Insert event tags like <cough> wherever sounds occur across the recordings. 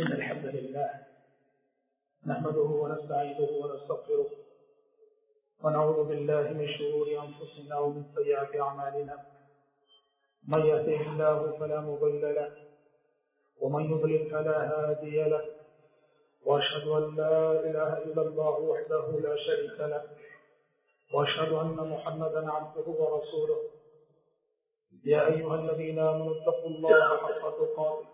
إن الحمد لله نحمده ونستعيده ونستغفره ونعوذ بالله من شرور أنفسنا ومن سيئات أعمالنا من يهده الله فلا مضل له ومن يضلل فلا هادي له وأشهد أن لا إله إلا الله وحده لا شريك له وأشهد أن محمدا عبده ورسوله يا أيها الذين آمنوا اتقوا الله حق تقاته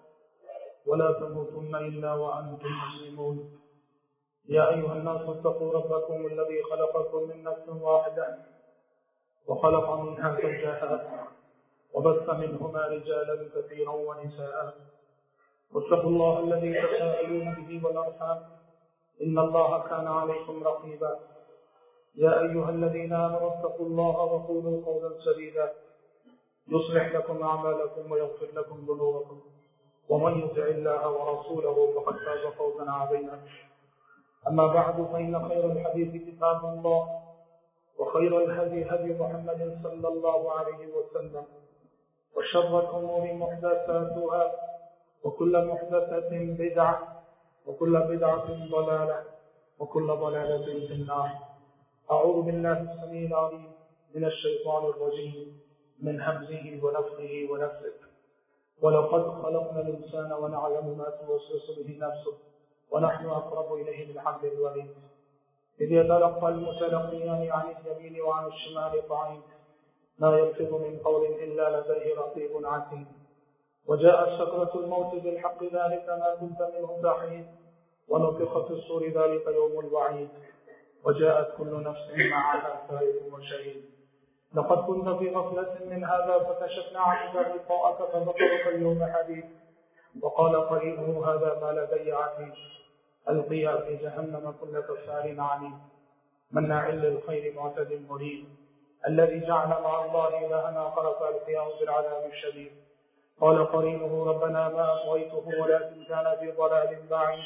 ولا تموتن إلا وأنتم مسلمون. يا أيها الناس اتقوا ربكم الذي خلقكم من نفس واحدة وخلق منها زوجها وبث منهما رجالا كثيرا ونساء. واتقوا الله الذي تساءلون به والأرحام. إن الله كان عليكم رقيبا. يا أيها الذين آمنوا اتقوا الله وقولوا قولا سديدا. يصلح لكم أعمالكم ويغفر لكم ذنوبكم. ومن يطع الله ورسوله فقد فاز فوزا عظيما. أما بعد، فإن خير الحديث كتاب الله، وخير الهدي هدي محمد صلى الله عليه وسلم، وشر الأمور محدثاتها، وكل محدثة بدعة، وكل بدعة ضلالة، وكل ضلالة في النار. أعوذ بالله السميع العليم من الشيطان الرجيم، من همزه ونفخه ونفسه ولقد خلقنا الإنسان ونعلم ما توسوس به نفسه ونحن أقرب إليه من حبل الوريد. إذ يتلقى المتلقيان عن اليمين وعن الشمال قعيد ما يلفظ من قول إلا لديه رقيب عتيد. وجاءت سكرة الموت بالحق ذلك ما كنت منه تحيد ونفخ في الصور ذلك يوم الوعيد. وجاءت كل نفس معها سائق وشهيد. لقد كنت في غفلة من هذا فكشفنا عنك غطاءك فبصرك اليوم حديد وقال قريبه هذا ما لدي عتيد القيا في جهنم كل كفار عنيد مناع للخير معتد مريد الذي جعل مع الله إلهنا خلق القيام بالعذاب الشديد. قال قرينه ربنا ما أطويته ولكن كان في ضلال بعيد.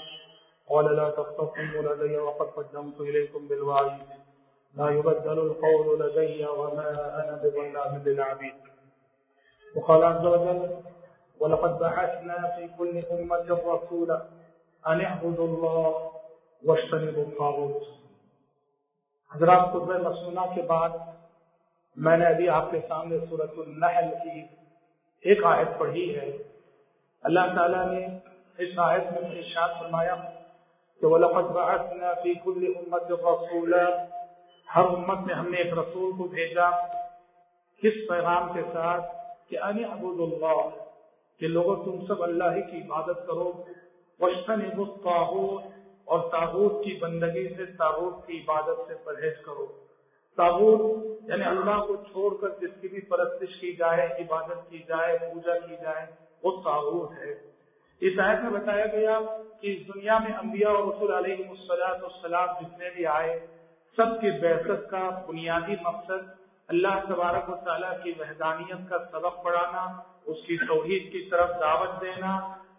قال لا تختصموا لدي وقد قدمت إليكم بالوعيد. لا يبدل القول لدي وما أنا بظلام للعبيد. وقال عز وجل ولقد بعثنا في كل أمة رسولا أن اعبدوا الله واجتنبوا الطاغوت. حضرات خطب مسنونہ کے بعد میں نے ابھی آپ کے سامنے صورت النحل کی ایک آیت پڑھی ہے۔ اللہ تعالیٰ نے اس آیت میں ارشاد فرمایا کہ وَلَقَدْ بَعَثْنَا فِي كُلِّ أُمَّةٍ رَسُولًا ہر امت میں ہم نے ایک رسول کو بھیجا کس پیغام کے ساتھ کہ ان عبود اللہ، کہ لوگوں، تم سب اللہ ہی کی عبادت کرو۔ وشن تاغوت اور تاغوت کی بندگی سے تاغوت کی عبادت سے پرہیز کرو۔ تاغوت یعنی اللہ کو چھوڑ کر جس کی بھی پرستش کی جائے، عبادت کی جائے، پوجا کی جائے، وہ تاغوت ہے۔ اس آیت میں بتایا گیا کہ اس دنیا میں انبیاء اور رسول علیہ السلام جتنے بھی آئے سب کی بحثت کا بنیادی مقصد اللہ تبارک و تعالیٰ کی وحدانیت کا سبق پڑھانا، اس کی توحید کی طرف دعوت دینا،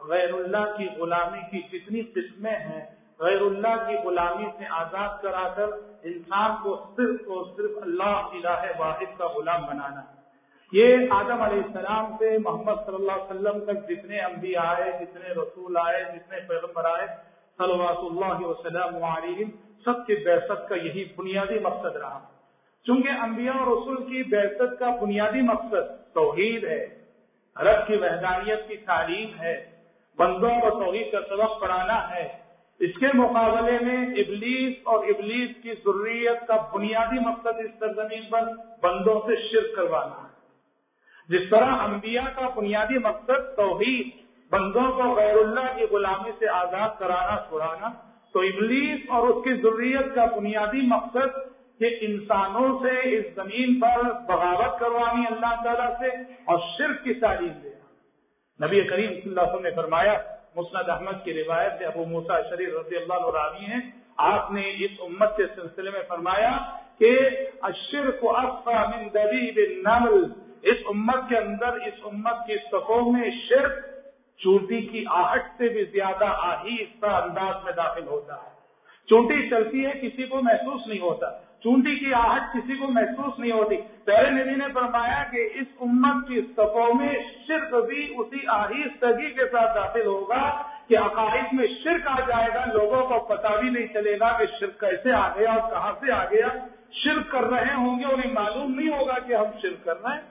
غیر اللہ کی غلامی کی جتنی قسمیں ہیں، غیر اللہ کی غلامی سے آزاد کرا کر انسان کو صرف اور صرف اللہ الہ واحد کا غلام بنانا۔ یہ آدم علیہ السلام سے محمد صلی اللہ علیہ وسلم تک جتنے انبیاء آئے، جتنے رسول آئے، جتنے پیغمبر آئے صلی اللہ وسلم علیہ سب کی بحثت کا یہی بنیادی مقصد رہا۔ چونکہ انبیاء اور رسول کی بحثت کا بنیادی مقصد توحید ہے، رب کی وحدانیت کی تعلیم ہے، بندوں کو توحید کا سبق پڑھانا ہے۔ اس کے مقابلے میں ابلیس اور ابلیس کی ضروریت کا بنیادی مقصد اس سرزمین پر بندوں سے شرک کروانا ہے۔ جس طرح انبیاء کا بنیادی مقصد توحید، بندوں کو غیر اللہ کی غلامی سے آزاد کرانا چھڑانا تو ابلیس اور اس کی ضروریت کا بنیادی مقصد کہ انسانوں سے اس زمین پر بغاوت کروانی اللہ تعالیٰ سے اور شرک کی تعلیم دینا نبی کریم صلی اللہ علیہ وسلم نے فرمایا، مسند احمد کی روایت سے ابو موسا شریف رضی اللہ راوی ہیں۔ آپ نے اس امت کے سلسلے میں فرمایا کہ اشرک من دبیب النمل۔ اس امت کے اندر، اس امت کی صفوں میں شرک چوٹی کی آہٹ سے بھی زیادہ آہستہ انداز میں داخل ہوتا ہے۔ چونٹی چلتی ہے، کسی کو محسوس نہیں ہوتا۔ چونٹی کی آہٹ کسی کو محسوس نہیں ہوتی۔ پہلے نبی نے فرمایا کہ اس امت کی صفوں میں شرک بھی اسی آہستگی کے ساتھ داخل ہوگا کہ عقائد میں شرک آ جائے گا۔ لوگوں کو پتا بھی نہیں چلے گا کہ شرک کیسے آ گیا اور کہاں سے آ گیا۔ شرک کر رہے ہوں گے، انہیں معلوم نہیں ہوگا کہ ہم شرک کر رہے ہیں۔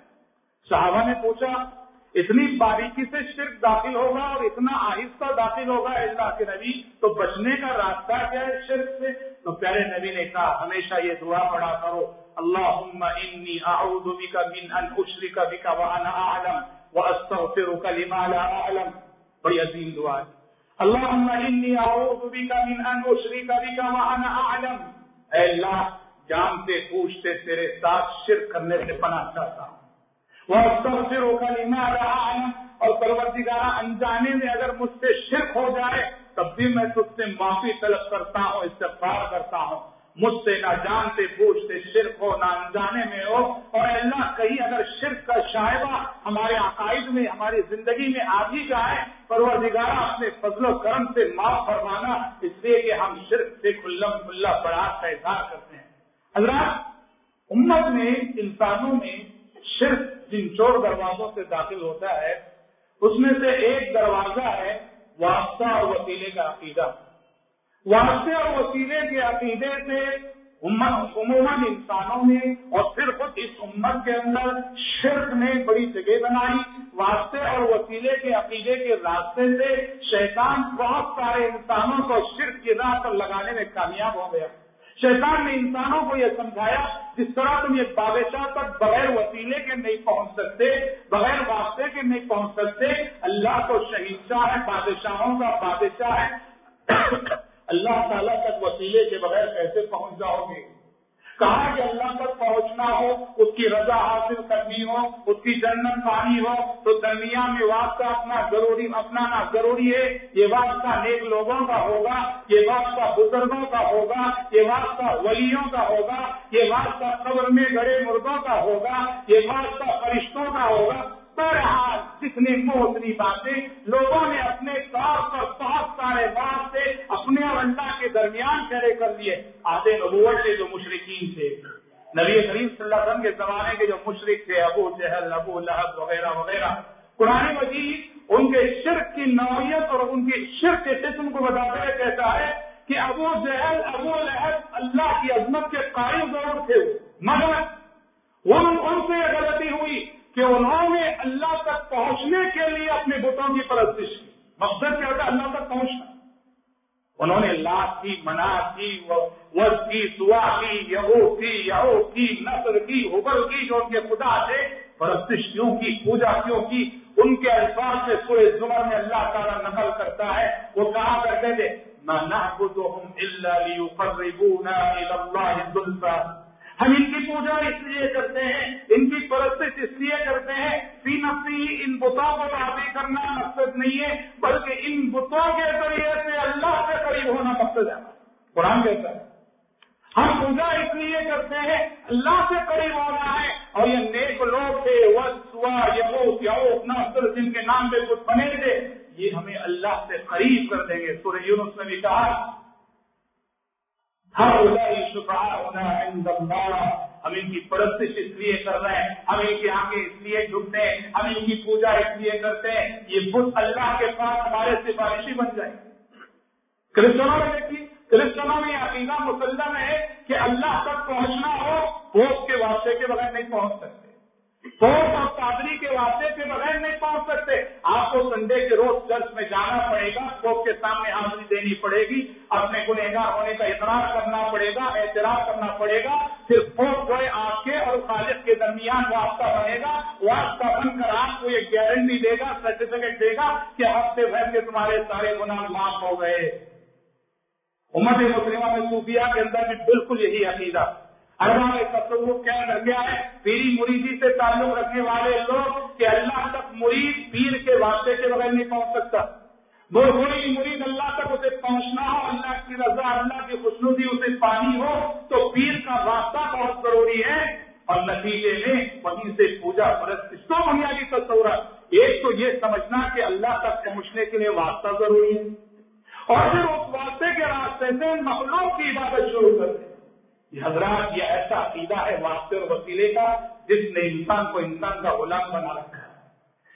صحابہ نے پوچھا اتنی باریکی سے شرک داخل ہوگا اور اتنا آہستہ داخل ہوگا اللہ کے نبی، تو بچنے کا راستہ کیا ہے شرک سے؟ تو پیارے نبی نے کہا، ہمیشہ یہ دعا پڑا کرو اللہ انی اعوذ بک من ان اشرک بک وانا اعلم واستغفرک لما لا اعلم. بڑی عظیم دعا ہے۔ اللهم انی اعوذ بک من ان اشرک بک وانا اعلم. اے اللہ، جانتے پوچھتے تیرے ساتھ شرک کرنے سے پناہ چاہتا ہوں۔ اور پروردگارہ، انجانے میں اگر مجھ سے شرک ہو جائے، تب بھی میں تجھ سے معافی طلب کرتا ہوں، استغفار کرتا ہوں۔ مجھ سے نہ جانتے پوچھتے شرک ہو، نہ انجانے میں ہو۔ اور اللہ کہیں اگر شرک کا شائبہ ہمارے عقائد میں، ہماری زندگی میں آ بھی جائے، پروردگارہ، اپنے فضل و کرم سے معاف فرمانا۔ اس لیے کہ ہم شرک سے کھلم کھلا بڑا کا اظہار کرتے ہیں۔ حضرات، امت میں، انسانوں میں شرک جن چور دروازوں سے داخل ہوتا ہے، اس میں سے ایک دروازہ ہے واسطہ اور وسیلے کا عقیدہ۔ واسطے اور وسیلے کے عقیدے سے عموماً انسانوں نے اور پھر خود اس امت کے اندر شرک نے بڑی جگہ بنائی۔ واسطے اور وسیلے کے عقیدے کے راستے سے شیطان بہت سارے انسانوں کو شرک کی راہ پر لگانے میں کامیاب ہو گیا۔ شیطان نے انسانوں کو یہ سمجھایا جس طرح تم یہ بادشاہ تک بغیر وسیلے کے نہیں پہنچ سکتے، بغیر واسطے کے نہیں پہنچ سکتے۔ اللہ تو شہید شاہ ہے، بادشاہوں کا بادشاہ ہے۔ <coughs> اللہ تعالیٰ تک وسیلے کے بغیر کیسے پہنچ جاؤ گے؟ کہا کہ اللہ تک پہنچنا ہو، اس کی رضا حاصل کرنی ہو، اس کی جنت پانی ہو، تو دنیا میں واسطہ اپنا ضروری، اپنانا ضروری ہے۔ یہ واسطہ نیک لوگوں کا ہوگا، یہ واسطہ بزرگوں کا ہوگا، یہ واسطہ ولیوں کا ہوگا، یہ واسطہ قبر میں گڑے مردوں کا ہوگا، یہ واسطہ فرشتوں کا ہوگا۔ بہرحال جتنے موتری باتیں۔ لوگوں نے اپنے طور پر بہت سارے بات سے اپنے اور اللہ کے درمیان کھڑے کر لیے آتے نبوت سے جو مشرقین تھے۔ نبی کریم صلی اللہ علیہ وسلم کے زمانے کے جو مشرق تھے، ابو جہل، ابو لہب وغیرہ وغیرہ۔ قرآن مجید ان کے شرک کی نوعیت اور ان کی شرک کے قسم کو بتاتے ہوئے کہتا ہے کہ ابو جہل، ابو لہب اللہ کی عظمت کے قائم ضرور تھے۔ مگر ان سے غلطی ہوئی۔ کہ انہوں نے اللہ تک پہنچنے کے لیے اپنے بتوں کی پرستش کی۔ مقصد کیا تھا؟ اللہ تک پہنچنا۔ انہوں نے لاکھ کی منا کی وز کی سوا کی، یہو کی یہو کی نسل کی حبل کی، جو ان کے خدا سے پرستش کیوں کی، پوجا کیوں کی؟ ان کے الفاظ سے سورے زمر میں اللہ تعالیٰ نقل کرتا ہے۔ وہ کہا کرتے تھے نہ نہ ہم ان کی پوجا اس لیے کرتے ہیں، ان کی پرست اس لیے کرتے ہیں، فی نفسی ان بتوں کو تعبیر کرنا مقصد نہیں ہے، بلکہ ان بتوں کے ذریعے سے اللہ سے قریب ہونا مقصد ہے۔ قرآن کہتا ہے، ہم پوجا اس لیے کرتے ہیں، اللہ سے قریب ہونا ہے۔ اور یہ نیک لوگ تھے اپنا جن کے نام پہ کچھ بنے تھے، یہ ہمیں اللہ سے قریب کر دیں گے۔ سورہ یونس نے بھی کہا ہونا ہم ان کی پرستش اس لیے کر رہے ہیں، ہم ان کی آنکھیں اس لیے جھکتے ہیں، ہم ان کی پوجا اس لیے کرتے ہیں۔ یہ بت اللہ کے پاس ہمارے سفارشی بن جائے کرسچنوں میں دیکھیے کرسچنوں میں عقیدہ مسلم ہے کہ اللہ تک پہنچنا ہو، وہ اس کے واسطے کے بغیر نہیں پہنچ سکتے۔ فوج اور پادری کے واسطے کے بغیر نہیں پہنچ سکتے۔ آپ کو سنڈے کے روز چرچ میں جانا پڑے گا، فوج کے سامنے حاضری دینی پڑے گی، اپنے گنہگار ہونے کا اعتراض کرنا پڑے گا، اعتراض کرنا پڑے گا، پھر فوج جو ہے آپ کے اور خالد کے درمیان واسطہ بنے گا۔ واسطہ بن کر آپ کو یہ گارنٹی دے گا سرٹیفکیٹ دے گا کہ ہفتے بھر کے تمہارے سارے گناہ معاف ہو گئے۔ امت مسلمہ میں صوفیہ کے اندر بھی بالکل یہی عقیدہ۔ اللہ تصور کیا رکھ گیا ہے؟ پیری مریدی سے تعلق رکھنے والے لوگ کہ اللہ تک مرید پیر کے واسطے کے بغیر نہیں پہنچ سکتا۔ وہ کوئی مرید اللہ تک اسے پہنچنا ہو، اللہ کی خوشنودی اسے پانی ہو تو پیر کا واسطہ بہت ضروری ہے اور نتیجے میں وہیں سے پوجا پرست دو بنیادی تصور ایک تو یہ سمجھنا کہ اللہ تک پہنچنے کے لیے واسطہ ضروری ہے اور پھر اس واسطے کے راستے سے مخلوق کی عبادت شروع کر دیں یہ حضرات یہ ایسا عقیدہ ہے واسطے اور وسیلے کا جس نے انسان کو انسان کا غلام بنا رکھا ہے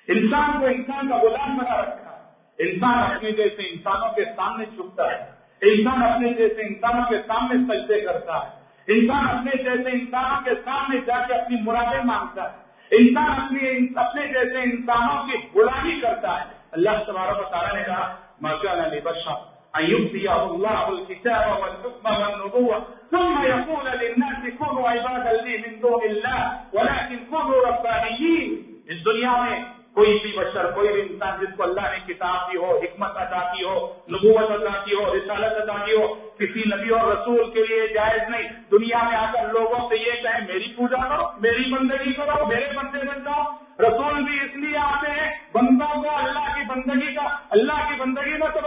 انسان کو انسان کا غلام بنا رکھا ہے۔ انسان اپنے جیسے انسانوں کے سامنے چھپتا ہے۔ انسان اپنے جیسے انسانوں کے سامنے سجدے کرتا ہے۔ انسان اپنے جیسے انسانوں کے سامنے جا کے اپنی مرادیں مانگتا ہے۔ انسان اپنی اپنے جیسے انسانوں کی غلامی کرتا ہے۔ اللہ تبارک و تعالیٰ نے کہا مکان علی بشا يؤتيه الله الكتاب والحكم والنبوة ثم يقول للناس كونوا عبادا لي من دون الله ولكن كونوا ربانيين اس دنیا میں کوئی بھی بشر، کوئی بھی انسان جس کو اللہ نے کتاب دی ہو، حکمت ادا کی ہو، نبوت ادا کی ہو، رسالت ادا کی ہو، کسی نبی اور رسول کے لیے جائز نہیں۔ دنیا میں آ کر لوگوں سے یہ کہیں میری پوجا کرو، میری بندگی کرو میرے بندے بن جاؤ رسول بھی اس لیے آتے ہیں، بندوں کو اللہ کی بندگی کا، اللہ کی بندگی میں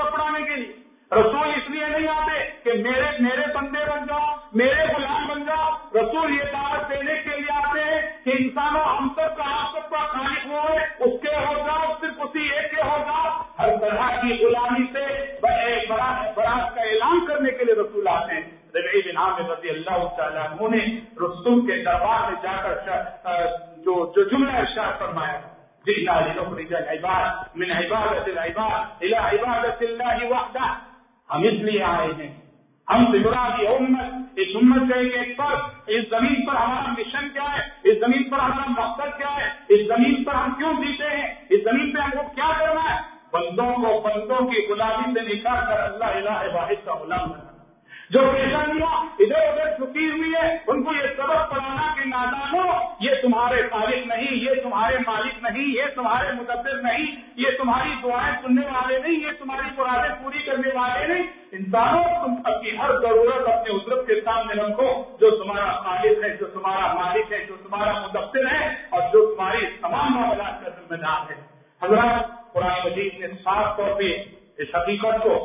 تمہارے مالک نہیں، یہ تمہارے مدبر نہیں، یہ تمہاری دعائیں سننے والے نہیں، یہ تمہاری مرادیں پوری کرنے والے نہیں۔ انسانوں تم اپنی ہر ضرورت اپنے ادرت کے سامنے رکھو، جو تمہارا خالق ہے، جو تمہارا مالک ہے، جو تمہارا مدبر ہے اور جو تمہاری تمام معاملات کا ذمہ دار ہے۔ حضرات، قرآن مجید نے صاف طور پہ اس حقیقت کو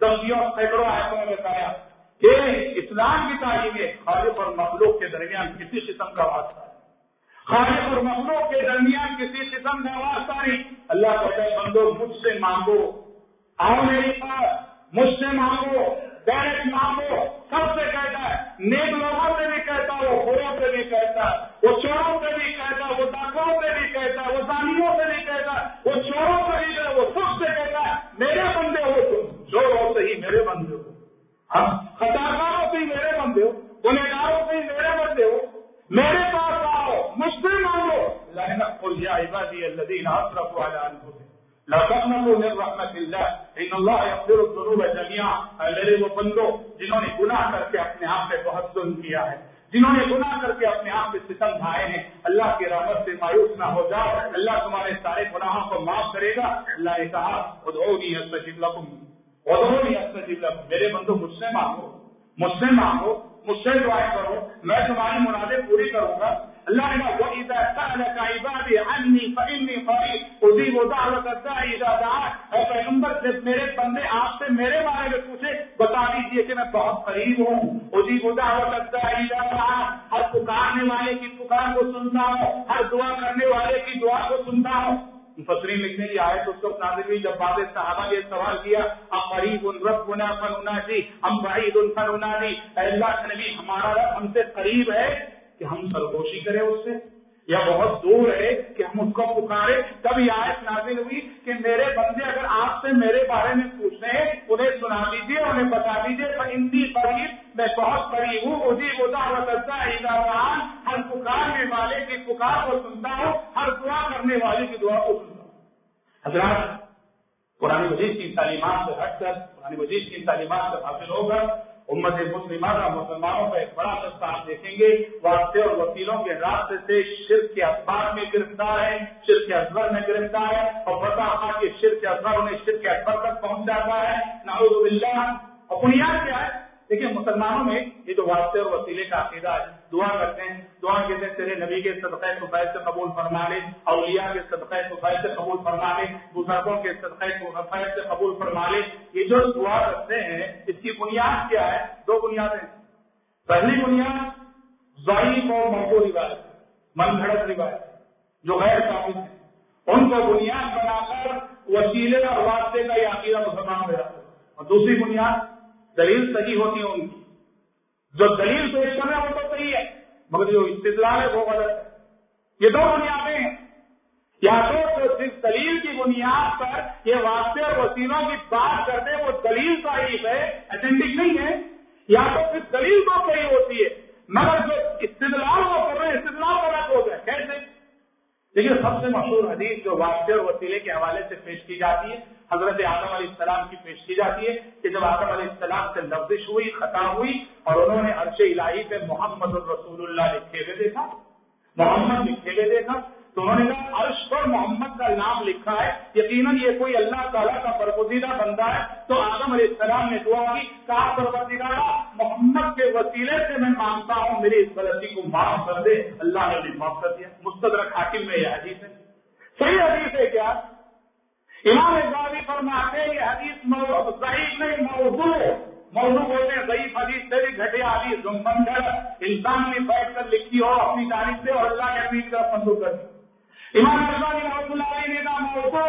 دسیوں سینکڑوں آیتوں میں بتایا کہ اسلام کی تعلیم ہے خالق اور مخلوق کے درمیان کسی قسم کا واسطہ خالق اور مخلوق کے درمیان کسی قسم کا واسطہ نہیں۔ اللہ کو بندو، مجھ سے مانگو۔ آؤ میری پاس، مجھ سے مانگو۔ ڈائریکٹ مانگو۔ سب سے کہتا ہے، نیک لوگوں سے بھی کہتا وہ بروں سے بھی کہتا وہ چوروں سے بھی کہتا وہ ڈاکوں سے بھی کہتا وہ دانیوں سے بھی کہتا وہ چوروں سے بھی کہتا وہ سب سے کہتا ہے، میرے بندے ہو تم۔ چور ہو صحیح، میرے بندے ہو۔ ہاں، خطاکاروں سے میرے بندے ہو، گنہگاروں سے میرے بندے ہو۔ میرے پاس آؤ مجھ مانگو لہنا قل یا عبادی الذین اسرفوا علی انفسهم لا تقنطوا من رحمت اللہ ان اللہ یغفر الذنوب جميعا. میرے وہ بندو، جنہوں نے گناہ کر کے اپنے آپ پہ بہت ظلم کیا ہے، جنہوں نے گناہ کر کے اپنے آپ پہ ستم کھائے ہیں، اللہ کی رحمت سے مایوس نہ ہو جاؤ، اللہ تمہارے سارے گناہوں کو معاف کرے گا۔ اللہ نے کہا، ادعونی استجب لکم میرے بندو، مجھ سے مانگو، مجھ سے مانگو، مجھ سے دعائیں کرو، میں تمہاری مرادیں پوری کروں گا۔ اللہ نے میرے بندے آپ سے میرے بارے میں پوچھے، بتا دیجیے کہ میں بہت قریب ہوں. ادی گدا ہر پکارنے والے کی پکار کو سنتا ہوں. ہر دعا کرنے والے کی دعا کو سنتا ہوں. مفسرین لکھنے کی آئے تو اس کو نازل ہوئی جب بعد صحابہ نے سوال کیا، اب قریب ان رب گنا فن انا جی ہم بعید ان فن انا جی اللہ نبی، ہمارا رب ہم سے قریب ہے. کہ ہم سرگوشی کریں اس سے، یا بہت دور ہے کہ ہم اس کو پکارے تب یہ آیت نازل ہوئی کہ میرے بندے اگر آپ سے میرے بارے میں پوچھتے ہیں، انہیں سنا دیجیے انہیں بتا دیجیے ہندی قریب میں بہت قریب ہوں۔ اسی خدا کرتا ہر پکارنے والے کی پکار کو سنتا ہوں، ہر دعا کرنے والے کی دعا کو سنتا ہوں۔ حضرات، قرآن مجید کی تعلیمات سے ہٹ کر، قرآن مجید کی تعلیمات سے حاصل ہوگا امت مسلمہ کا مسلمانوں کا ایک بڑا سستا آپ دیکھیں گے۔ واسطے اور وکیلوں کے راستے سے شرک کے اخبار میں گرفتار ہے شرک کے اکبر میں گرفتار ہے اور بتا کہ شرک کے اکبر انہیں شرک کے اکبر تک پہنچ جاتا ہے۔ نعوذ باللہ۔ اور بنیاد کیا ہے؟ دیکھیے مسلمانوں میں یہ جو واسطے اور وسیلے کا عقیدہ ہے دعا کرتے ہیں۔ دعا کہتے ہیں، تیرے نبی کے صدقہ سفید سے قبول فرما لے، اولیاء کے صدقہ سفید سے قبول فرما لے، بزرگوں کے صدقہ سفید سے قبول فرما لے۔ یہ جو دعا کرتے ہیں، اس کی بنیاد کیا ہے؟ دو بنیادیں۔ پہلی بنیاد ضعیف اور موقع روایت من گھڑت روایت جو غیر ثابت ہے۔ ان کو بنیاد بنا کر وسیلے اور واسطے کا یہ عقیدہ مسلمان ہو جاتا ہے اور دوسری بنیاد، دلیل صحیح ہوتی ہے ان کی۔ جو دلیل پیش کر رہے ہیں وہ تو صحیح ہے مگر جو استدلال ہے وہ غلط ہے۔ یہ دو بنیادیں ہیں۔ یا تو جس دلیل کی بنیاد پر یہ واسطے اور وسیلوں کی بات کرتے ہیں، وہ دلیل صحیح ہے اتھینٹک نہیں ہے۔ یا تو جس دلیل تو صحیح ہوتی ہے، مگر جو استدلال وہ کر رہے ہیں استدلال غلط ہو گئے کیسے دیکھیے سب سے مشہور حدیث جو واسطے اور وسیلے کے حوالے سے پیش کی جاتی ہے حضرت آدم علیہ السلام کی پیش کی جاتی ہے کہ جب آدم علیہ السلام سے لفزش ہوئی خطا ہوئی اور انہوں نے عرش الہی پہ محمد الرسول اللہ لکھے ہوئے دیکھا، محمد لکھے ہوئے دیکھا، تو انہوں نے کہا عرش پر محمد کا نام لکھا ہے، یقیناً یہ کوئی اللہ تعالیٰ کا برگزیدہ بندہ ہے۔ تو آدم علیہ السلام نے دعا کی، کہا برگزیدہ محمد کے وسیلے سے میں مانتا ہوں، میری اس غلطی کو معاف کر دے۔ اللہ نے معاف کر دیا۔ مستدرک حاکم میں یہ حدیث ہے۔ صحیح حدیث ہے کیا؟ امام غازی فرماتے ہیں یہ حدیث ضعیف نہیں، موضوع موضوع بولتے ہیں ضعیف حدیث سے بھی گھٹیا حدیث۔ زمبن انسان نے بیٹھ کر لکھی ہو اپنی تاریخ سے اور اللہ کے امید کا منظور کر دی۔ امام رضوانی رحمۃ اللہ علیہ نے کہا، موضوع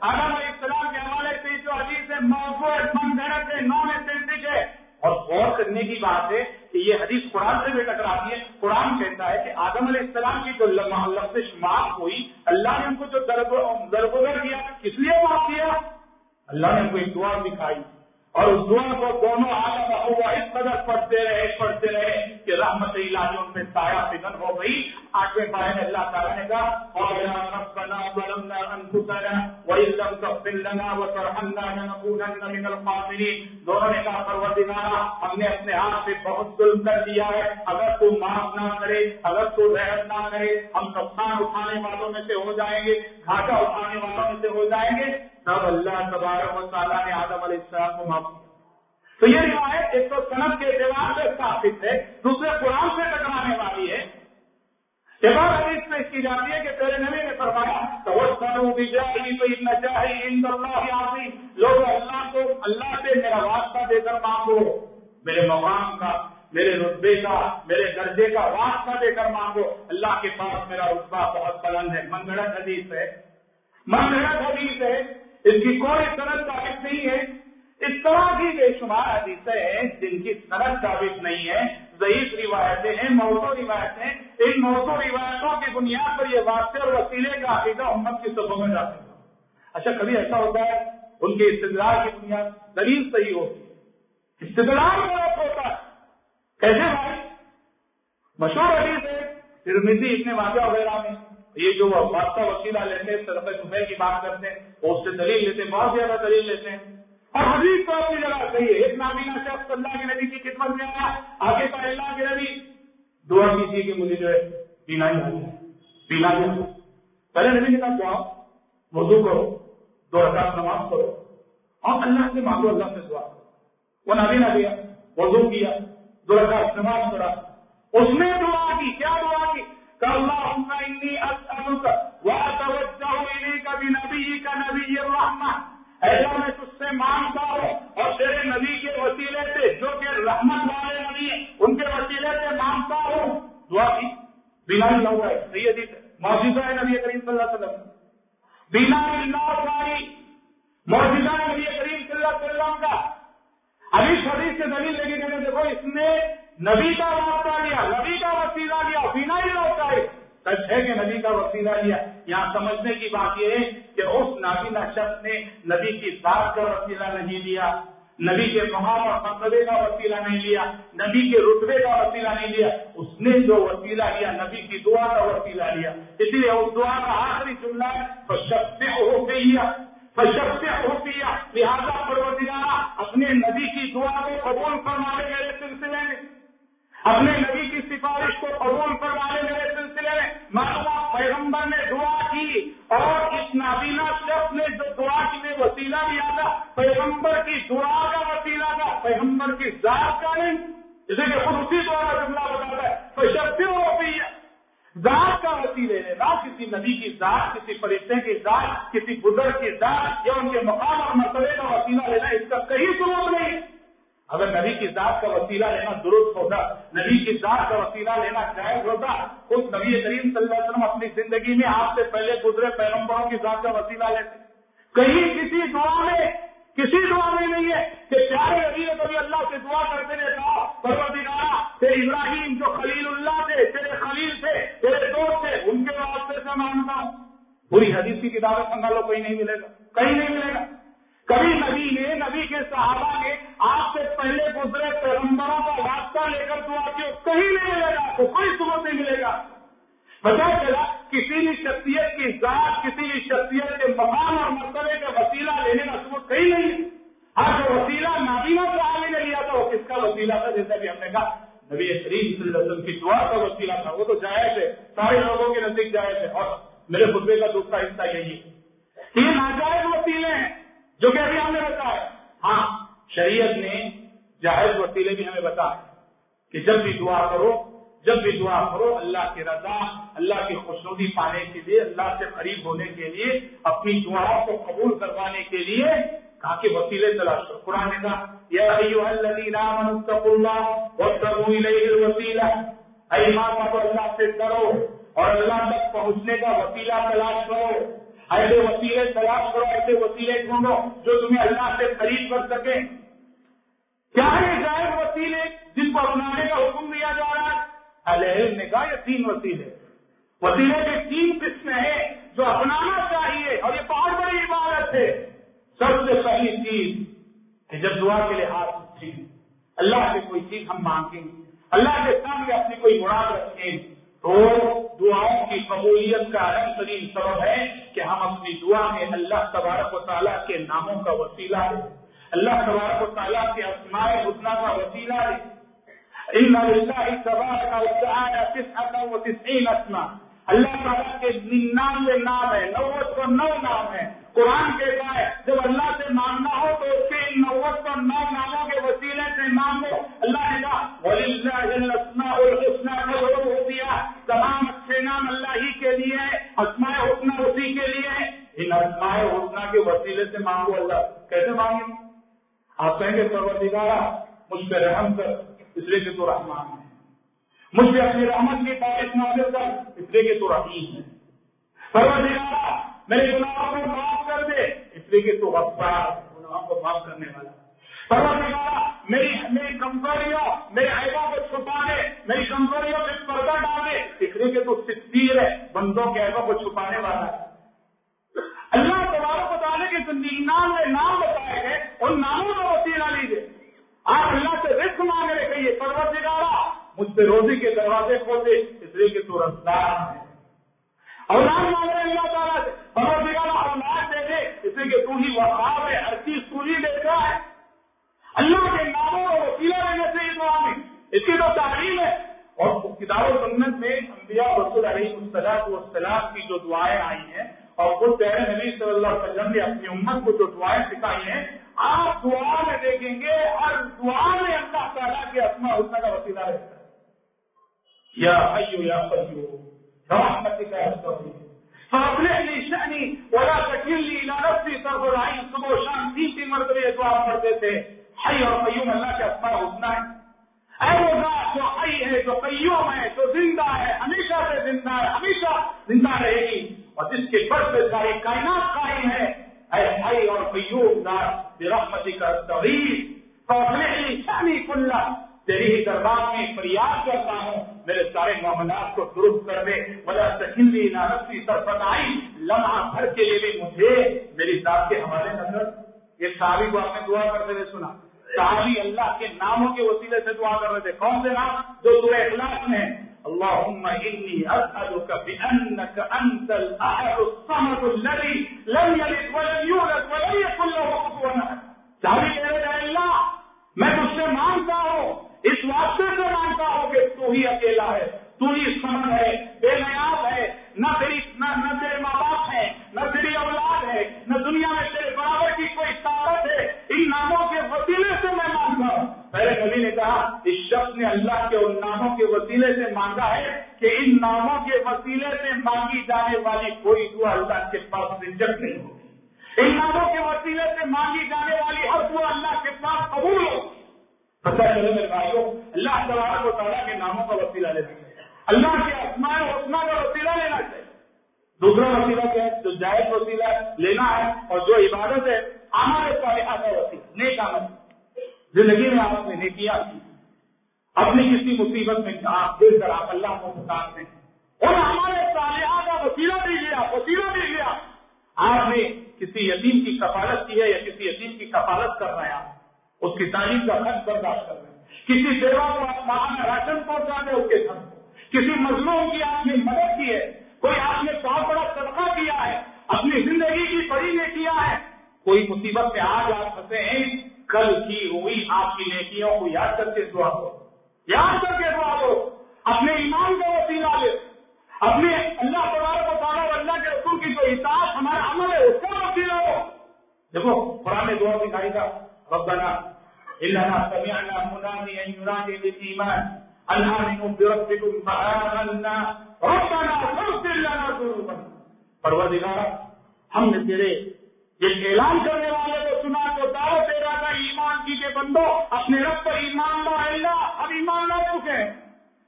آدم علیہ السلام کے حوالے سے جو حدیث ہے، موضوع من گھڑت ہے نان اسینٹک ہے۔ اور غور کرنے کی بات ہے کہ یہ حدیث قرآن سے بھی ٹکراتی ہے۔ قرآن کہتا ہے کہ آدم علیہ السلام کی جو لفظ معاف ہوئی، اللہ نے ان کو جو درگزر کیا کس لیے معاف کیا؟ اللہ نے ان کو ایک دعا دکھائی۔ اور اس دعا کو دونوں آدم ہوا اس قدر پڑھتے رہے پڑھتے رہے کہ رحمت الہی ان میں سایہ فکر ہو گئی۔ آٹھویں پائے میں اللہ تعالیٰ نے کہا اور ربنا ظلمنا انفسنا وان لم تغفر لنا وترحمنا لنكونن من الخاسرين دونوں نے کہا پروردگار ہم نے اپنے ہاتھ سے بہت ظلم کر دیا ہے۔ اگر تو معاف نہ کرے، اگر تو رحم نہ کرے، ہم نقصان اٹھانے والوں میں سے ہو جائیں گے گھاٹا اٹھانے والوں میں سے ہو جائیں گے۔ تب اللہ تبارک و تعالیٰ نے آدم علیہ السلام کو معاف کیا۔ تو یہ روایت ایک تو صنعت کے اعتبار سے ثابت ہے، دوسرے قرآن سے ٹکرانے والی ہے۔ ایک اور حدیث پیش کی جاتی ہے کہ تیرے نبی نے فرمایا تو وہ سنو بھی جائے تو اتنا چاہیے ان اللہ آتی لوگ اللہ کو، اللہ سے میرا واسطہ دے کر مانگو میرے مقام کا، میرے رتبے کا، میرے درجے کا واسطہ دے کر مانگو اللہ کے پاس میرا رتبہ بہت بلند ہے منگڑت حدیث ہے۔ منگڑت حدیث ہے۔ اس کی کوئی صنعت ثابت نہیں ہے۔ اس طرح کی بے شمار حدیثیں ہیں جن کی صنعت ثابت نہیں ہے ضعیف روایتیں ہیں، موضوع روایتیں ان موضوع روایتوں کی بنیاد پر یہ واقع اور وسیلے کا عقیدہ امت کی سبوں میں جاتے ہیں اچھا کبھی ایسا ہوتا ہے ان کے استدلال کی بنیاد دلیل صحیح ہوتی ہے۔ استدلال غلط ہوتا ہے۔ کیسے بھائی؟ مشہور حدیث ہے ترمیزی اتنے واقعہ وغیرہ میں۔ یہ جو واسطہ وسیلہ لیتے ہیں، صدقہ جمعے کی بات کرتے ہیں اس سے دلیل لیتے ہیں، بہت زیادہ دلیل لیتے ہیں۔ اور حدیث تو اپنی جگہ صحیح ہے۔ ایک نابینا شخص اللہ کے نبی کی خدمت میں آیا، آگے کا اللہ کے نبی۔ دعا کیجیے کہ مجھے جو ہے بینائی آ جائے۔ بینائی آ پہلے نبی کے ساتھ دعا وضو کرو، دو رکعت نماز کرو اور اللہ سے مانگو اللہ سے دعا کرو۔ وہ نبی نہ دیا وضو کیا، دو رکعت نماز پڑھا۔ اس نے دعا کی، کیا دعا کی؟ اللهم إني أسألك وأتوجه إليك بنبيك نبي الرحمة. ایسا میں تجھ سے مانگتا ہوں اور تیرے نبی کے وسیلے سے، جو کہ رحمت والے نبی ان کے وسیلے سے مانگتا ہوں دعا کی. بنا اللہ ہے صحیح حدیث ہے موجودہ ہے نبی کریم صلی اللہ علیہ وسلم. بنا اللہ والی موجودہ نبی کریم صلی اللہ علیہ وسلم کا. ابھی حدیث سے دلیل لے کے دیکھو اس نے نبی کا واسطہ لیا، نبی کا وسیلہ لیا بنا ہی ہوتا ہے سچ ہے کہ نبی کا وسیلہ لیا۔ یہاں سمجھنے کی بات یہ ہے کہ اس نابینا شخص نے نبی کی ذات کا وسیلہ نہیں لیا، نبی کے مقام اور مرتبے کا وسیلہ نہیں لیا، نبی کے رتبے کا وسیلہ نہیں لیا۔ اس نے جو وسیلہ لیا، نبی کی دعا کا وسیلہ لیا۔ اس لیے اس دعا کا آخری جملہ ہے تو شخص ہو گئی شخص ہو گیا لہٰذا پروتگارا اپنے نبی کی دعا کو قبول فرمانے میرے سلسلے میں۔ اپنے نبی کی سفارش کو قبول کروانے میرے سلسلے میں معلوم پیغمبر نے دعا کی اور اس نابینا شخص نے جو دعا کی میں وسیلہ لیا تھا، پیغمبر کی دعا کا وسیلہ تھا، پیغمبر کی ذات کا نہیں۔ جسے کہ خود اسی دعا کا جملہ بتاتا ہے تو شخص ہوتی ہے ذات کا وسیلے لینا کسی نبی کی ذات، کسی فرشتے کی ذات، کسی بزرگ کی ذات یا ان کے مقام اور مرتبے کا وسیلہ لینا، اس کا کہیں ضرورت نہیں۔ اگر نبی کی ذات کا وسیلہ لینا درست ہوتا، نبی کی ذات کا وسیلہ لینا جائز ہوتا خود نبی کریم صلی اللہ علیہ وسلم اپنی زندگی میں آپ سے پہلے گزرے پیغمبروں کی ذات کا وسیلہ لیتے کہیں کسی دعا میں، کسی دعا میں نہیں ہے کہ پیارے نبی نے کبھی اللہ سے دعا کرتے نے کہا پروردگارا تیرے ابراہیم جو خلیل اللہ تھے، تیرے خلیل تھے، تیرے دوست تھے، ان کے واسطے سے مانتا ہوں۔ پوری حدیث کی کتابیں سنبھالو کہیں نہیں ملے گا۔ کہیں نہیں ملے گا۔ کبھی نبی نے، نبی کے صحابہ نے آپ سے پہلے گزرے پیغمبروں کا واسطہ لے کر دعا کی کہیں نہیں ملے گا تو کوئی سبق نہیں ملے گا۔ پتا چلا کسی بھی شخصیت کی ذات، کسی بھی شخصیت کے مقام اور مرتبے کا وسیلہ لینے کا سبق کہیں نہیں ہے۔ جو وسیلہ نابینا صحابی نے لیا تھا، وہ کس کا وسیلہ تھا؟ جیسا کہ ہم نے کہا، نبی شریف صلی اللہ علیہ وسلم کی دعا کا وسیلہ تھا۔ وہ تو جائز ہے، سارے لوگوں کے نزدیک جائز ہے۔ اور میرے خطبے کا دوسرا حصہ یہی ہے۔ یہ ناجائز وسیلے ہیں۔ جو کہ ابھی ہم نے بتایا ہاں شریعت نے جائز وسیلے بھی ہمیں بتایا کہ جب بھی دعا کرو، جب بھی دعا کرو، اللہ کی رضا، اللہ کی خوشنودی پانے کے لیے، اللہ سے قریب ہونے کے لیے، اپنی دعاؤں کو قبول کروانے کے لیے کہا کہ وسیلے تلاش کرو۔ قرآن نے کہا، یا ایوہ الذین آمنوا اتقوا اللہ وابتغوا الیہ الوسیلہ۔ ایمان اللہ سے ڈرو اور اللہ تک پہنچنے کا وسیلہ تلاش کرو۔ ایسے وسیلے تلاش کرو ایسے وسیلے ڈھونڈو، جو تمہیں اللہ سے قریب کر سکے۔ کیا ہے جائز وسیلے جن کو اپنانے کا حکم دیا جا رہا ہے؟ نے کہا یہ تین وسیلے۔ وسیلے کے تین قسمیں ہیں جو اپنانا چاہیے، اور یہ بہت بڑی عبادت ہے۔ سب سے پہلی چیز، کہ جب دعا کے لیے ہاتھ اٹھیں اللہ سے کوئی چیز ہم مانگیں۔ اللہ کے سامنے اپنی کوئی مراد رکھیں۔ تو دعاؤں کی قبولیت کا اہم ترین سبب ہے۔ کہ ہم اپنی دعا میں اللہ تبارک و تعالیٰ کے ناموں کا وسیلہ ہے اللہ تبارک و تعالیٰ کے اسماء حسنہ کا وسیلہ ہے ان لله تبارك اسماء اللہ تعالیٰ کے ننانوے نام ہے نوت سو نو نام ہے قرآن کہتا ہے جب اللہ سے مانگنا ہو تو اس کے ان نوت سو نو ناموں کے وسیلے سے مانگو۔ اللہ نے کہا، وَلِلَّهِ الْحُسْنَى ہو دیا تمام اچھے نام اللہ ہی کے لیے اسماء اسی کے لیے ان اسماء حسنہ کے وسیلے سے مانگو اللہ۔ کیسے مانگے؟ آپ کہیں گے پروردگارہ، مجھ پہ رحم کر، اس لیے کہ تو رحمان ہے۔ مجھ سے اپنی رحمت کی تعریف نازل کر، اس لیے کہ تو رحیم ہے۔ پروردگارا میرے گناہوں کو معاف کر دے، اس لیے کہ تو غفار، گناہوں کو معاف کرنے والا۔ پروردگارا میری میری کمزوریوں، میرے عیبوں کو چھپا دے، میری کمزوریوں سے پردہ ڈال دے، اس لیے کہ تو ستیر ہے۔ بندوں کے عیبوں کو چھپانے والا ہے۔ اللہ تبارک بتانے کے زندگی نام میں نام بتائے گئے ان ناموں کا وسیلہ لیجیے آپ اللہ سے رزق مانگ رہے کہیے پروت نکالا مجھ سے روزی کے دروازے کھول دے، اس لیے کہ تو رفتار ہے اولاد مانگ رہے اللہ تعالیٰ سے پروت نکالا اولاد دے دے اس لیے کہ تو ہی وقار ہے ہر چیز تو ہی دیتا ہے۔ اللہ کے ناموں کو وسیلہ دینے سے ہی دعا میں اس کی تو تعلیم ہے۔ اور کتاب و سنت میں انبیاء رسول علیہ السلام والسلام کی جو دعائیں آئی ہیں اور خود پیارے نبی صلی اللہ علیہ وسلم نے اپنی امت کو جو دعائیں سکھائی ہیں، آپ دعا میں دیکھیں گے، ہر دعا میں اللہ تعالیٰ کے اسما حسن کا وسیلہ رہتا ہے۔ یا ایو یا قیو رحمت کا فاصلح لی شأنی ولا تکلنی الى نفسی طرف العین، صبح و شام، تین تین مرتبہ یہ دعا پڑھتے تھے۔ حی اور قیوم اللہ کے اسما حسنہ ہے اے وہ ذات جو حی ہے جو قیوم ہے جو زندہ ہے، ہمیشہ سے زندہ ہے، ہمیشہ زندہ رہے گی۔ اور جس کے بر سے ساری کائنات قائم ہے، اے حی اور قیوم ذات برحمتی کا توحید فاصلح شانی کلہ، تیری ہی دربار میں فریاد کرتا ہوں۔ میرے سارے معاملات کو درست کر دے۔ مجھے تکلی نارسی سرفت آئی لمحہ بھر کے لیے بھی مجھے میری ذات کے حوالے نظر۔ یہ صحابی کو آپ نے دعا کرتے ہوئے سنا۔ صحابی اللہ کے ناموں کے وسیلے سے دعا کر رہے تھے۔ کون سے نام؟ جو سورہ اخلاق میں ہیں۔ اللهم إني أسألك بأنك أنت الأحد الصمد الذي لم يلد ولم يولد ولم يكن له كفوا أحد صحابی کہہ رہے ہیں اللہ میں تجھ سے مانگتا ہوں اس واسطے سے مانگتا ہوں کہ تو ہی اکیلا ہے تو ہی سمن ہے بے نیاز ہے نہ تیری نہ, نہ تیرے ماں باپ ہے نہ تیری اولاد ہے، نہ دنیا میں تیرے برابر کی کوئی طاقت ہے۔ ان ناموں کے وسیلے سے میں مانگتا ہوں۔ پہلے نبی نے کہا، اس شخص نے اللہ کے ان ناموں کے وسیلے سے مانگا ہے کہ ان ناموں کے وسیلے سے مانگی جانے والی کوئی دعا اللہ کے پاس ریجیکٹ نہیں ہوگی۔ ان ناموں کے وسیلے سے مانگی جانے والی ہر دعا اللہ کے پاس قبول ہوگی۔ پتہ چلے میرے بھائیوں، اللہ تبارک و تعالیٰ کے ناموں کا وسیلہ لینا چاہیے اللہ کے اسماء حسنہ کا وسیلہ لینا چاہیے۔ دوسرا وسیلہ کیا ہے؟ جو جائز وسیلہ لینا ہے اور جو عبادت ہے، ہمارے صالحہ کا وسیلہ، نیک عمل۔ زندگی میں آپ نے نیکیاں کی۔ اپنی کسی مصیبت میں آپ دل کر آپ اللہ کو پکارتے ہیں۔ اور ہمارے صالحہ کا وسیلہ بھی لیا، وسیلہ بھی لیا۔ آپ نے کسی یتیم کی کفالت کی ہے یا کسی یتیم کی کفالت کر رہے ہیں آپ؟ اس کی تعلیم کا خرچ برداشت کر رہے ہیں۔ کسی سیوا کو آپ وہاں راشن پہنچا دیں، اس کے گھر کسی مظلوم کی آپ نے مدد کی ہے کوئی آپ نے بہت بڑا صدقہ کیا ہے، اپنی زندگی کی بڑی نے کیا ہے، کوئی مصیبت میں آج آپ پھنسے ہیں، کل کی ہوئی آپ کی نیکیوں کو یاد کر کے دعا دو یاد کر کے دعا دو اپنے ایمان کا وسیلہ لے۔ اپنے اللہ تبارک و تعالیٰ اللہ کے رسول کی جو اطاعت ہمارا عمل ہے، اس کا وسیلہ ہو دیکھو، قرآن دعا دکھائی گا ربنا إننا سمعنا مناديا ينادي بالإيمان أن آمنوا بربكم فآمنا ربنا فاغفر لنا ذنوبنا۔ پروردگار ہم نے تیرے یہ اعلان کرنے والے کو سنا تو دعوت دے رہا تھا، ایمان کی کے بندو، اپنے رب پر ایمان لا اللہ ہم ایمان لا چکے۔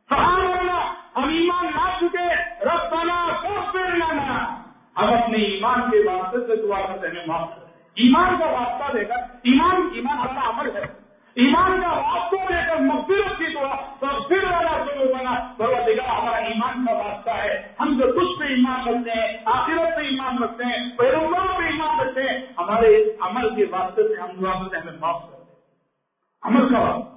سبحان اللہ، ہم ایمان لا چکے۔ رب بنا پھر لینا ہم اپنے ایمان کے واسطے سے دعا کرتے ہیں، معاف ایمان کا واسطہ دے کر ایمان ایمان ہمارا عمل ہے۔ ایمان کا واسطہ دے کر مغفرت کی دعا تو پھر والا ضرور بنا، پروردگار ہمارا ایمان کا واسطہ ہے۔ ہم جو کچھ پہ ایمان رکھتے ہیں، آخرت پہ ایمان رکھتے ہیں پیروکروں پہ ایمان رکھتے ہیں، ہمارے عمل کے واسطے سے ہم دعا کرتے ہیں، ہمیں معاف کر دیں۔ عمل کا واسطہ۔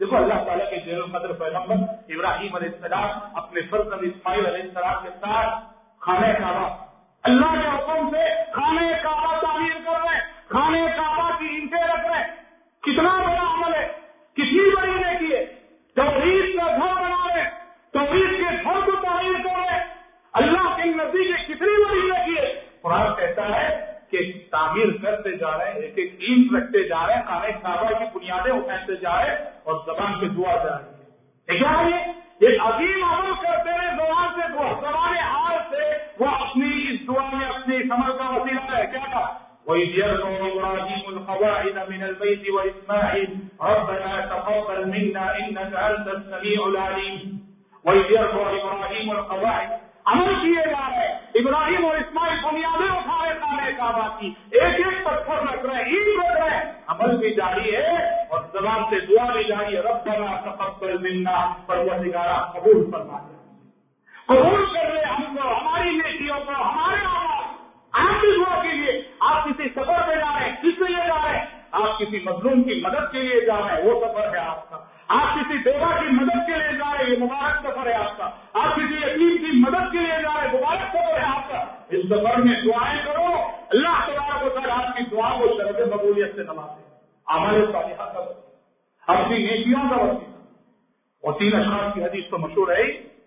دیکھو اللہ تعالیٰ کے جیل القدر پیغمبر ابراہیم علیہ السلام اپنے فرزند اسماعیل علیہ السلام کے ساتھ کھانے کعبہ، اللہ کے حکم سے کھانے کعبہ تعمیر کر رہے ہیں کھانے کعبہ کی اینٹیں رکھ رہے ہیں۔ کتنا بڑا عمل ہے کتنی بڑی نیکی ہے توحید کا گھر بنا رہے توحید کے گھر کو تعمیر کر رہے اللہ کے نزدیک کتنی بڑی نیکی ہے قرآن کہتا ہے کہ تعمیر کرتے جا رہے ہیں ایک ایک اینٹ رکھتے جا رہے ہیں کھانے کعبہ کی بنیادیں اٹھاتے جا رہے ہیں اور زبان پہ دعا جا رہی ہے کیا ہے ایک عظیم عمل کرتے رہے زبان سے دعا، زبان حال سے وہ اپنی اس دعا میں اپنی سمر کا وسیلہ ہے۔ کیا تھا وإذ يرفع إبراهيم عمل کیے جا رہے ابراہیم اور اسماعیل بنیادیں اٹھا رہے کھانے کعبہ کی ایک ایک پتھر رکھ رہے ہیں عید رکھ رہے ہیں عمل بھی جاری ہے اور زبان سے دعا بھی جاری ہے، ربنا تقبل منا، پروردگارا قبول فرما قبول کر رہے ہم کو، ہماری نیکیوں کو، ہمارے آواز آپ بھی دعا کیجیے آپ کسی سفر پہ جا رہے ہیں، کس لیے جا رہے ہیں؟ آپ کسی مظلوم کی مدد کے لیے جا رہے ہیں، وہ سفر ہے آپ کا۔ آپ کسی بیوہ کی مدد کے لیے جا رہے ہیں، یہ مبارک سفر ہے آپ کا۔ آپ کسی یتیم کی مدد کے لیے جا رہے ہیں، مبارک سفر ہے آپ کا۔ اس سفر میں دعائیں کرو، اللہ تبارک کو سر آپ کی دعا کو شرط مقبولیت سے نوازے۔ ہمارے صالحہ کا اپنی نیکیوں کا وسیلہ اور تین اشخاص کی حدیث تو مشہور ہے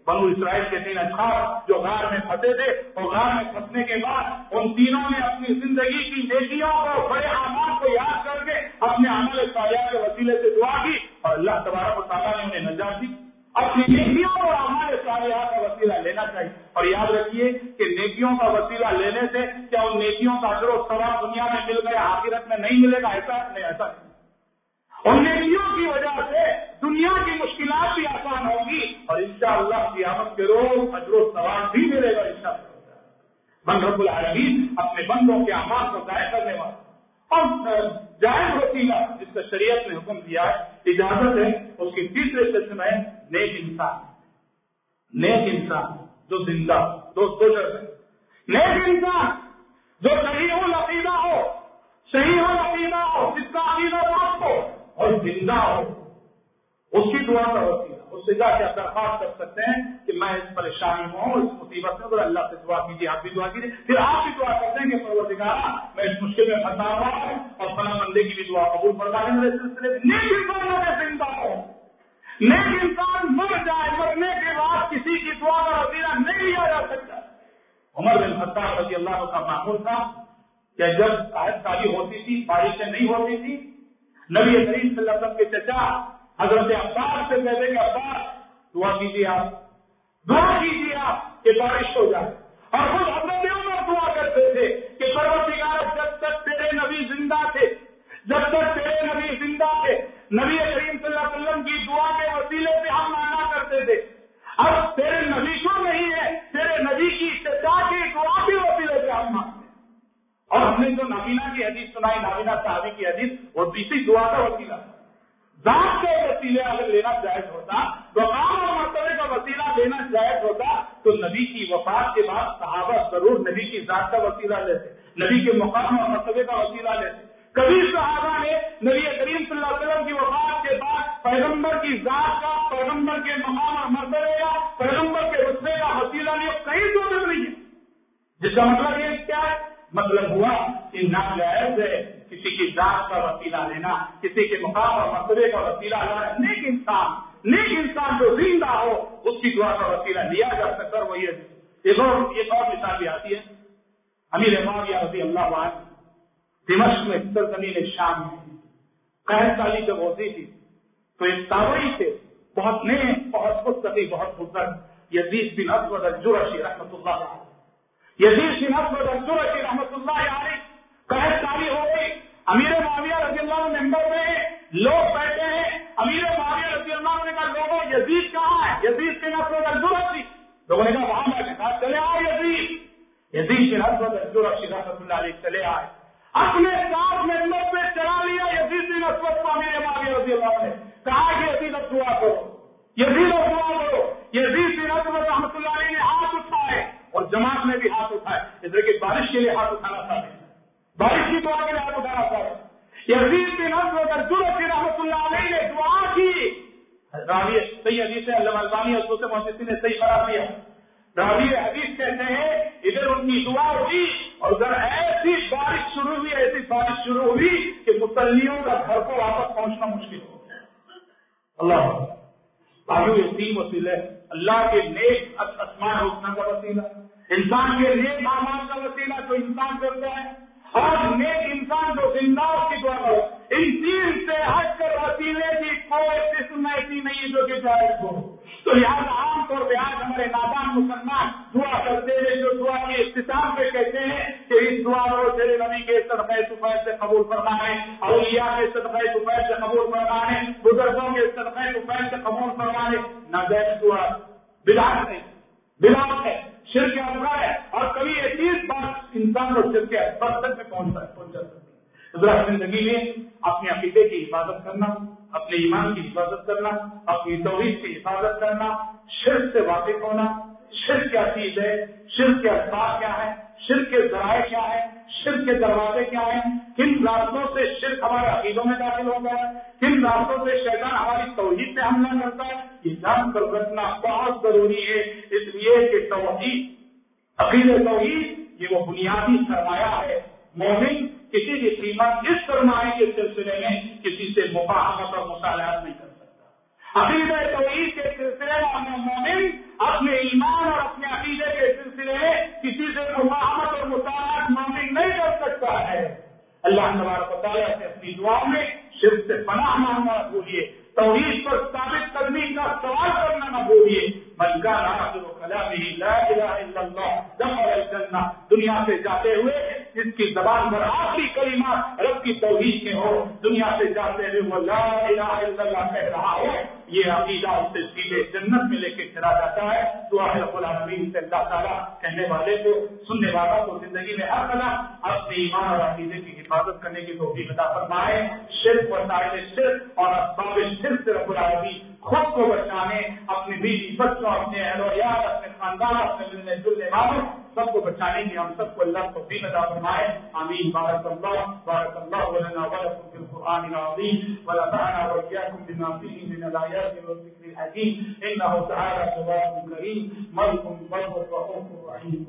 بنو اسرائیل کے تین اچھاس جو غار میں پھنسے تھے اور غار میں پھنسنے کے بعد ان تینوں نے اپنی زندگی کی نیکیوں کو، بڑے اعمال کو یاد کر کے اپنے عمل صالحہ کے وسیلے سے دعا کی اور اللہ تبارک و تعالیٰ نے انہیں نجات دی۔ اپنی نیکیوں اور عمل صالحہ کا وسیلہ لینا چاہیے۔ اور یاد رکھیے کہ نیکیوں کا وسیلہ لینے سے کیا ان نیکیوں کا اثر و ثواب دنیا میں مل گیا، آخرت میں نہیں ملے گا؟ ایسا نہیں ایسا نہیں۔ اور نیکیوں کی وجہ سے دنیا کی مشکلات بھی آسان ہوگی اور ان شاء اللہ کی آمد کے روز اجر و ثواب بھی ملے گا ان شاء اللہ رب العالمین اپنے بندوں کے آماد کو ضائع کرنے والا اور جائز وسیلہ جس کا شریعت نے حکم دیا ہے، اجازت ہے، اس کی تیسرے قسم ہے، نیک انسان۔ نیک انسان جو زندہ دو شرط ہے۔ نیک انسان جو صحیح ہو عقیدہ ہو، صحیح ہو عقیدہ ہو، جس کا عقیدہ درست ہو اور زندہ ہو۔ اس کی دعا کا وسیلہ۔ اس سے جا کے آپ درخواست کر سکتے ہیں کہ میں اس پریشانی میں ہوں، اس مصیبت میں اگر اللہ سے دعا کیجیے، آپ بھی دعا کیجیے۔ پھر آپ بھی دعا کرتے ہیں کہ پروردگار میں اس مشکل میں پھنسا ہوا ہوں اور فلاں بندے کی بھی دعا قبول فرما دیں میرے سلسلے میں نیک انسانوں کے زندہ ہو نیک انسان مر جائے مرنے کے بعد کسی کی دعا کا وسیلہ نہیں لیا جا سکتا۔ عمر بن خطاب رضی اللہ کا معمول تھا کہ جب صاحب شادی ہوتی تھی، بارشیں نہیں ہوتی تھی نبی کریم صلی اللہ علیہ وسلم کے چچا حضرت عباس سے کہتے کہ عباس، دعا کیجیے آپ، دعا کیجیے آپ کہ بارش ہو جائے۔ اور خود حضرت عمر دعا کرتے تھے کہ پروتگار جب تک تیرے نبی زندہ تھے، جب تک تیرے نبی زندہ تھے، نبی کریم صلی اللہ علیہ وسلم کی دعا کے وسیلے سے ہم مانا کرتے تھے۔ اب تیرے نبی کو نہیں ہے تیرے نبی کی چچا کی دعا ہم نے جو نبینا کی حدیث سنائی، نابینا صحابی کی حدیث، وہ اسی دعا کا وسیلہ۔ ذات کے وسیلے اگر لینا جائز ہوتا مقام اور مرتبے کا وسیلہ لینا جائز ہوتا، تو نبی کی وفات کے بعد صحابہ ضرور نبی کی ذات کا وسیلہ لیتے، نبی کے مقام اور مرتبے کا وسیلہ لیتے۔ کبھی صحابہ نے نبی کریم صلی اللہ علیہ وسلم کی وفات کے بعد پیغمبر کی ذات کا، پیغمبر کے مقام اور مرتبے کا، پیغمبر کے رسبے کا وسیلہ لیا، کہیں ضرورت نہیں ہے جس کا مطلب یہ کیا ہے؟ مطلب ہوا کہ ناجائز ہے کسی کی ذات کا وسیلہ لینا، کسی کے مقام اور مرتبے کا وسیلہ لینا، نیک انسان نیک انسان جو زندہ ہو، اس کی دعا کا وسیلہ لیا جا سکتا وہی ایک اور ایک اور مثال بھی آتی ہے امیر معاویہ رضی اللہ عنہ دمشق میں سرزمین شام میں قید سالی جب ہوتی تھی، تو ایک تابعی تھے۔ بہت نئے، بہت مستقی بہت بزرگ، یزید بن اسود الجرشی رحمۃ اللہ علیہ۔ یزید بن اسود الجرشی رحمۃ اللہ علیہ قید سالی ہو گئی۔ امیر معاویہ رضی اللہ عنہ ممبر میں لوگ بیٹھے ہیں۔ امیر معاویہ رضی اللہ عنہ نے کہا، لوگوں، یزید کہاں ہے؟ یزید بن اسود الجرشی لوگوں نے کہا، وہاں بیٹھے کہا، چلے آؤ یزید۔ یزید بن اسود الجرشی رحمۃ اللہ علیہ، چلے آئے۔ اپنے ساتھ ممبر پہ چلا لیا یزید بن اسود کو امیر معاویہ رضی اللہ عنہ نے۔ کہا کہ یزید اب دعا کرو۔ یزید اب دعا کرو۔ یزید اور جماعت نے بھی ہاتھ اٹھائے۔ اس لیے کہ بارش کے لیے ہاتھ اٹھانا تھا بارش کی دعا کے لیے ہاتھ اٹھانا تھا یزید بن اسود الجرسی رحمۃ اللہ علیہ نے دعا کی۔ راوی صحیح حدیث ہے اللہ البانی اور دوسرے محدثین نے صحیح قرار دیا۔ راوی حدیث کہتے ہیں، ادھر ان کی دعا ہوئی اور اگر ایسی بارش شروع ہوئی، ایسی بارش شروع ہوئی کہ مسلیوں کا گھر کو واپس پہنچنا مشکل ہو گیا۔ اللہ آگے یہ تین وسیلے اللہ کے نیک اسمان روکنا کا وسیلہ انسان کے نیک آمان کا وسیلہ تو انسان کرتا ہے اور نیک انسان تو زندہ کی دعا کرو ان چیز سے ہٹ کر وسیلے کی کوئی قسم ایسی نہیں جو کہ جائز ہو۔ تو لہٰذا عام طور پہ آج ہمارے نادان مسلمان دعا کرتے ہیں جو دعا کے اختتام پہ کہتے ہیں کہ اس دعا کو تیرے نبی کے صدقہ سفید سے قبول فرمائے اولیاء کے صدقہ سفید سے قبول فرمانے بزرگوں کے صدقہ سفید سے قبول فرمانے نہ دعا بلاس نہیں بلاس ہے شرک افغان ہے اور کبھی یہ چیز بات انسان کو شرک اکبر تک میں پہنچ پہنچا سکتی ہے زندگی میں اپنے عقیدے کی حفاظت کرنا اپنے ایمان کی حفاظت کرنا اپنی توحید کی حفاظت کرنا شرک سے واقف ہونا شرک کیا چیز ہے شرک کے اسباب کیا ہے شرک کے ذرائع کیا ہے شرک کے دروازے کیا ہیں کن راستوں سے شرک ہمارے عقیدوں میں داخل ہوتا ہے کن راستوں سے شیطان ہماری توحید پہ حملہ کرتا ہے یہ جان کر رکھنا بہت ضروری ہے۔ اس لیے کہ توحید عقید توحید، یہ وہ بنیادی سرمایہ ہے۔ مومن کسی بھی قیمت اس سرمایہ کے سلسلے میں کسی سے مفاہمت اور مطالعات نہیں کر سکتا عقیدہ توحید کے سلسلے میں مومن اپنے ایمان اور اپنے عقیدے کے سلسلے میں کسی سے مفاہمت اور مطالعات مومن نہیں کر سکتا ہے اللہ تبارک و تعالیٰ سے اپنی دعاؤں میں صرف سے پناہ مانگنا نہ بھولیے توحید پر ثابت کرنے کا سوال کرنا نہ بھولیے بلکہ دنیا سے جاتے ہوئے جس کی زبان پر آخری کلمہ رب کی توحید کے ہو دنیا سے جاتے لا الہ الا اللہ کہہ رہا ہو یہ عقیدہ اس سے سیدھے جنت میں لے کے چلا جاتا ہے۔ تو رب العالمین سے اللہ تعالیٰ کہنے والے کو، سننے والا کو زندگی میں ہر قدم اپنے ایمان اور عقیدے کی حفاظت کرنے کی توفیق عطا فرمائے۔ شرک صرف وسائل صرف اور اسباب صرف سے رب العالمین خود کو بچانے اپنی بیوی بچوں، اپنے اہل و یار اپنے خاندان، اپنے ملنے جلنے والوں سب کو بچانے کی ہم سب کو اللہ کو بھی ادا فرمائے امین بارک اللہ بارک اللہ ولنا ولکم فی القرآن العظیم ونفعنا وإياكم بما فيه من الآيات والذكر الحكيم إنه تعالى جواب كريم ملك بر رؤوف رحيم